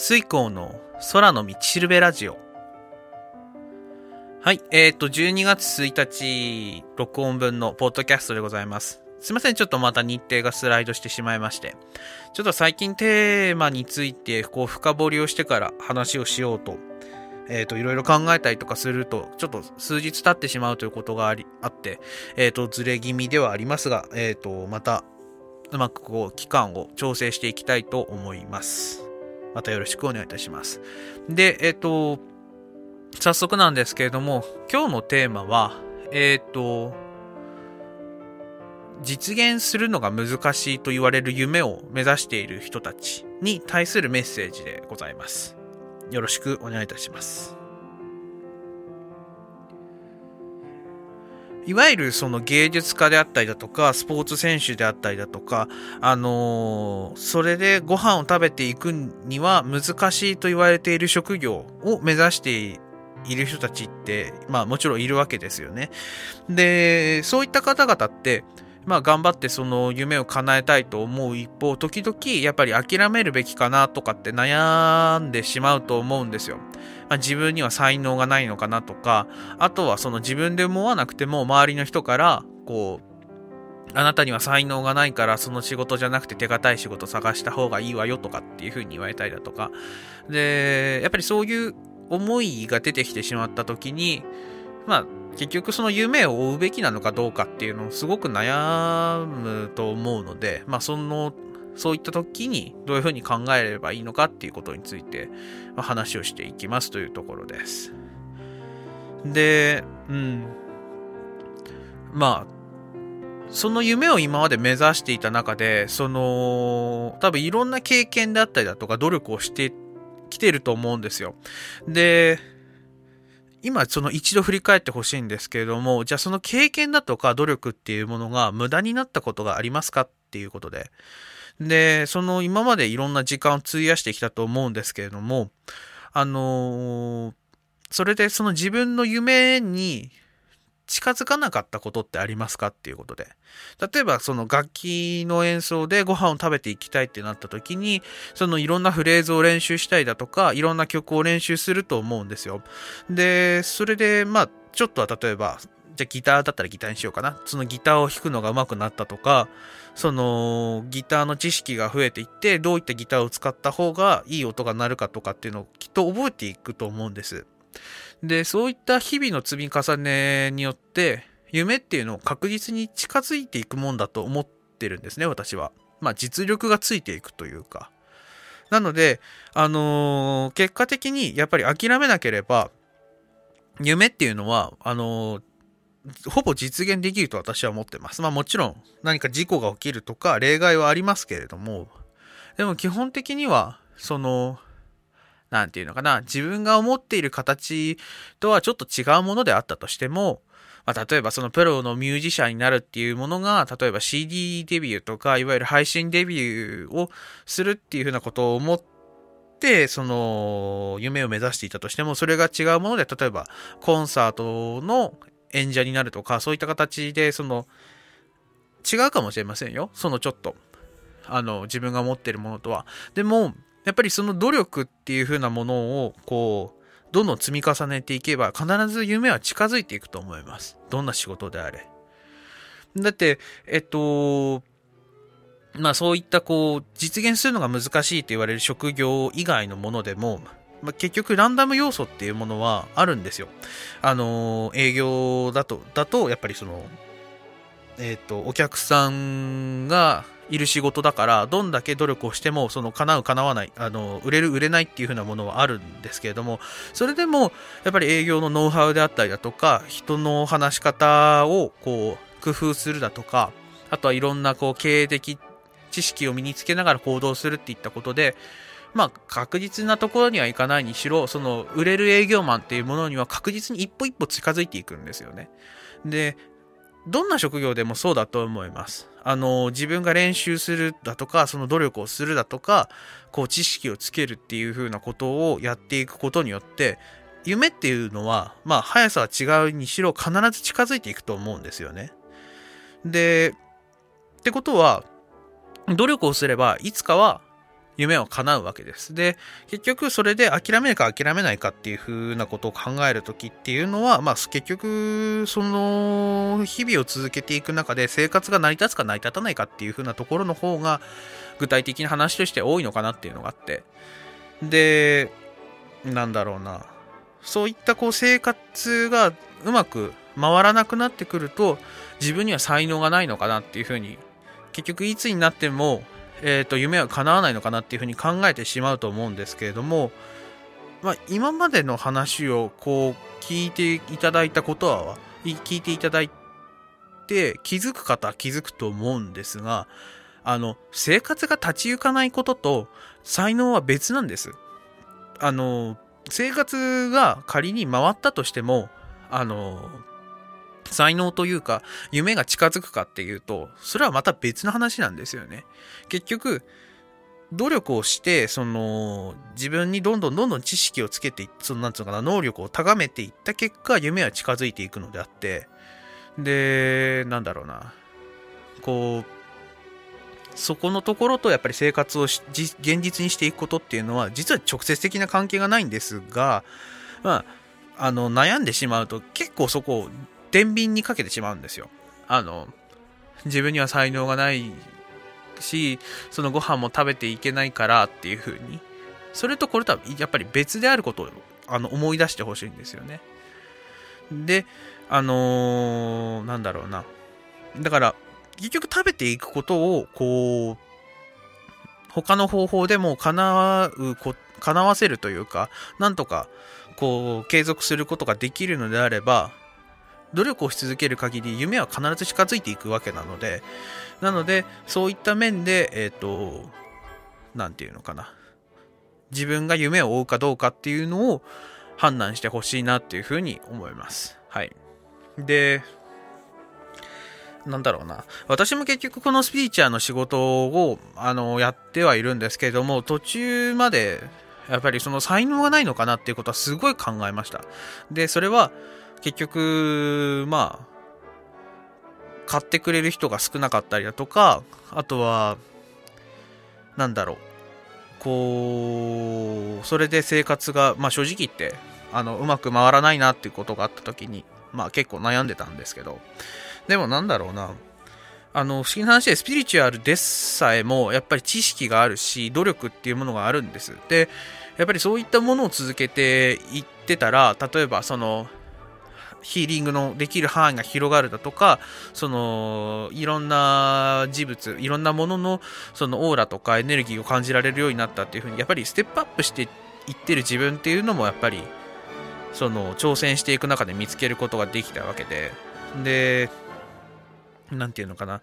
水光の空の道しるべラジオ。はい。えっ、ー、と、12月1日、録音分のポッドキャストでございます。すいません。ちょっとまた日程がスライドしてしまいまして。ちょっと最近テーマについて、こう、深掘りをしてから話をしようと、えっ、ー、と、いろいろ考えたりとかすると、ちょっと数日経ってしまうということがあり、あって、えっ、ー、と、ずれ気味ではありますが、えっ、と、また、うまくこう、期間を調整していきたいと思います。またよろしくお願いいたします。で、えっ、と、早速なんですけれども、今日のテーマは、えっ、と、実現するのが難しいと言われる夢を目指している人たちに対するメッセージでございます。よろしくお願いいたします。いわゆるその芸術家であったりだとか、スポーツ選手であったりだとか、あのー、それでご飯を食べていくには難しいと言われている職業を目指している人たちって、まあもちろんいるわけですよね。で、そういった方々って、まあ頑張ってその夢を叶えたいと思う一方、時々やっぱり諦めるべきかなとかって悩んでしまうと思うんですよ。まあ、自分には才能がないのかなとか、あとはその自分で思わなくても周りの人から、こう、あなたには才能がないからその仕事じゃなくて手堅い仕事探した方がいいわよとかっていう風に言われたりだとか。で、やっぱりそういう思いが出てきてしまった時に、まあ結局その夢を追うべきなのかどうかっていうのをすごく悩むと思うので、まあその、そういった時にどういうふうに考えればいいのかっていうことについて、話をしていきますというところです。で、うん。まあ、その夢を今まで目指していた中で、その、多分いろんな経験であったりだとか努力をしてきてると思うんですよ。で、今その一度振り返ってほしいんですけれども、じゃあその経験だとか努力っていうものが無駄になったことがありますかっていうことで。で、その今までいろんな時間を費やしてきたと思うんですけれども、あのー、それでその自分の夢に近づかなかったことってありますかっていうことで。例えばその楽器の演奏でご飯を食べていきたいってなった時に、そのいろんなフレーズを練習したりだとか、いろんな曲を練習すると思うんですよ。で、それでまあ、ちょっとは例えば、じゃあギターだったらギターにしようかな。そのギターを弾くのが上手くなったとか、そのギターの知識が増えていって、どういったギターを使った方がいい音が鳴るかとかっていうのをきっと覚えていくと思うんです。で、そういった日々の積み重ねによって、夢っていうのを確実に近づいていくもんだと思ってるんですね、私は。まあ、実力がついていくというか。なので、あのー、結果的にやっぱり諦めなければ、夢っていうのは、あのー、ほぼ実現できると私は思ってます。まあもちろん何か事故が起きるとか例外はありますけれども、でも基本的には、その、なんていうのかな、自分が思っている形とはちょっと違うものであったとしても、まあ、例えばそのプロのミュージシャンになるっていうものが、例えば CD デビューとか、いわゆる配信デビューをするっていうふうなことを思って、その、夢を目指していたとしても、それが違うもので、例えばコンサートの演者になるとか、そういった形で、その、違うかもしれませんよ。そのちょっと。あの、自分が持ってるものとは。でも、やっぱりその努力っていう風なものを、こう、どんどん積み重ねていけば、必ず夢は近づいていくと思います。どんな仕事であれ。だって、えっと、まあそういったこう、実現するのが難しいと言われる職業以外のものでも、まあ、結局ランダム要素っていうものはあるんですよ。あの、営業だと、だと、やっぱりその、えっ、と、お客さんがいる仕事だから、どんだけ努力をしても、その叶う叶わない、あの、売れる売れないっていう風なものはあるんですけれども、それでも、やっぱり営業のノウハウであったりだとか、人の話し方を、こう、工夫するだとか、あとはいろんな、こう、経営的知識を身につけながら行動するっていったことで、まあ、確実なところにはいかないにしろ、その、売れる営業マンっていうものには確実に一歩一歩近づいていくんですよね。で、どんな職業でもそうだと思います。あの、自分が練習するだとか、その努力をするだとか、こう知識をつけるっていう風なことをやっていくことによって、夢っていうのは、まあ、速さは違うにしろ必ず近づいていくと思うんですよね。で、ってことは、努力をすれば、いつかは夢は叶うわけです。で、結局それで諦めるか諦めないかっていう風なことを考える時っていうのは、まあ結局、その日々を続けていく中で生活が成り立つか成り立たないかっていう風なところの方が具体的な話として多いのかなっていうのがあって。で、なんだろうな。そういったこう生活がうまく回らなくなってくると自分には才能がないのかなっていう風に結局いつになってもえーと、夢は叶わないのかなっていうふうに考えてしまうと思うんですけれども、まあ、今までの話をこう聞いていただいたことは聞いていただいて気づく方は気づくと思うんですがあの生活が立ち行かないことと才能は別なんです。あの生活が仮に回ったとしてもあの才能というか、夢が近づくかっていうと、それはまた別の話なんですよね。結局、努力をして、その、自分にどんどんどんどん知識をつけて、その、なんつうのかな、能力を高めていった結果、夢は近づいていくのであって、で、なんだろうな、こう、そこのところとやっぱり生活を現実にしていくことっていうのは、実は直接的な関係がないんですが、まあ、あの、悩んでしまうと結構そこを天秤にかけてしまうんですよ。あの、自分には才能がないし、そのご飯も食べていけないからっていう風に。それとこれとはやっぱり別であることをあの思い出してほしいんですよね。で、あのー、なんだろうな。だから、結局食べていくことを、こう、他の方法でも叶うこ、叶わせるというか、なんとか、こう、継続することができるのであれば、努力をし続ける限り夢は必ず近づいていくわけなので、なので、そういった面で、えっ、ー、と、なんていうのかな。自分が夢を追うかどうかっていうのを判断してほしいなっていうふうに思います。はい。で、なんだろうな。私も結局このスピーチャーの仕事を、あの、やってはいるんですけれども、途中まで、やっぱりその才能がないのかなっていうことはすごい考えました。で、それは、結局、まあ、買ってくれる人が少なかったりだとか、あとは、なんだろう、こう、それで生活が、まあ正直言って、あの、うまく回らないなっていうことがあった時に、まあ結構悩んでたんですけど、でもなんだろうな、あの、不思議な話でスピリチュアルでさえも、やっぱり知識があるし、努力っていうものがあるんです。で、やっぱりそういったものを続けていってたら、例えばその、ヒーリングのできる範囲が広がるだとか、その、いろんな事物、いろんなものの、そのオーラとかエネルギーを感じられるようになったっていうふうに、やっぱりステップアップしていってる自分っていうのも、やっぱり、その、挑戦していく中で見つけることができたわけで、で、なんていうのかな。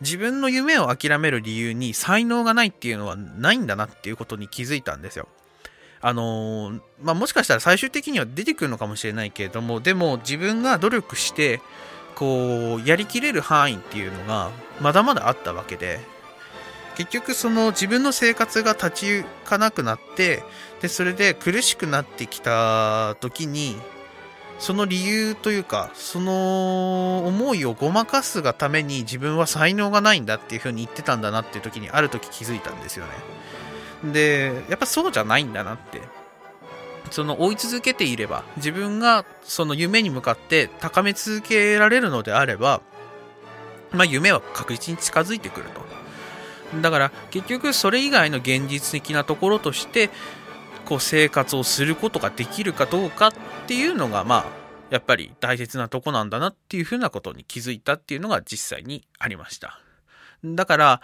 自分の夢を諦める理由に才能がないっていうのはないんだなっていうことに気づいたんですよ。あのー、まあ、もしかしたら最終的には出てくるのかもしれないけれども、でも自分が努力して、こう、やりきれる範囲っていうのが、まだまだあったわけで、結局その自分の生活が立ち行かなくなって、で、それで苦しくなってきた時に、その理由というか、その思いをごまかすがために自分は才能がないんだっていう風に言ってたんだなっていう時にある時気づいたんですよね。で、やっぱそうじゃないんだなって。その追い続けていれば、自分がその夢に向かって高め続けられるのであれば、まあ夢は確実に近づいてくると。だから結局それ以外の現実的なところとして、こう生活をすることができるかどうかっていうのが、まあ、やっぱり大切なとこなんだなっていうふうなことに気づいたっていうのが実際にありました。だから、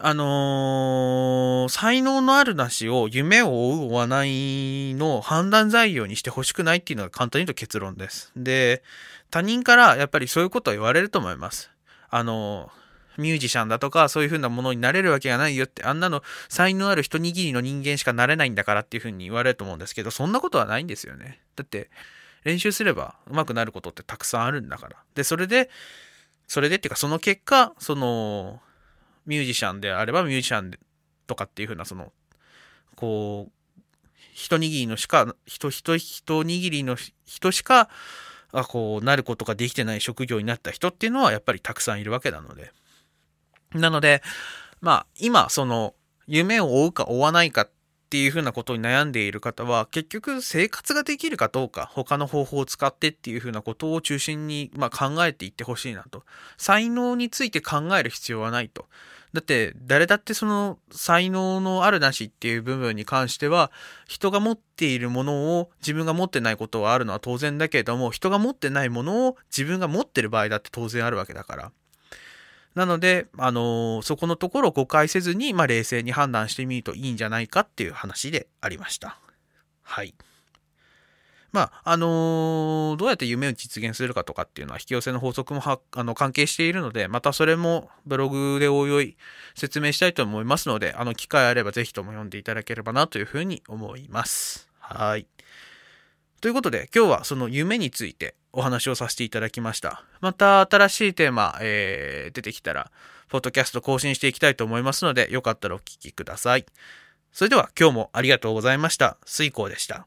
あのー、才能のあるなしを夢を追う追わないの判断材料にしてほしくないっていうのが簡単に言うと結論です。で、他人からやっぱりそういうことは言われると思います。あのー、ミュージシャンだとかそういう風なものになれるわけがないよって、あんなの才能ある一握りの人間しかなれないんだからっていう風に言われると思うんですけど、そんなことはないんですよね。だって、練習すれば上手くなることってたくさんあるんだから。で、それで、それでっていうかその結果、その、ミュージシャンであればミュージシャンとかっていう風なそのこう一握りのしか人一握りの人しかあこうなることができてない職業になった人っていうのはやっぱりたくさんいるわけなのでなのでまあ今その夢を追うか追わないかっていうふうなことに悩んでいる方は、結局生活ができるかどうか、他の方法を使ってっていうふうなことを中心に、まあ、考えていってほしいなと。才能について考える必要はないと。だって誰だってその才能のあるなしっていう部分に関しては人が持っているものを自分が持ってないことはあるのは当然だけれども人が持ってないものを自分が持ってる場合だって当然あるわけだから。なので、あのー、そこのところを誤解せずに、まあ、冷静に判断してみるといいんじゃないかっていう話でありました。はい。まあ、あのー、どうやって夢を実現するかとかっていうのは引き寄せの法則もはあの関係しているので、またそれもブログでおいおい説明したいと思いますので、あの機会あればぜひとも読んでいただければなというふうに思います。はい。ということで、今日はその夢についてお話をさせていただきました。また新しいテーマ、えー、出てきたら、ポッドキャスト更新していきたいと思いますので、よかったらお聞きください。それでは今日もありがとうございました。水耕でした。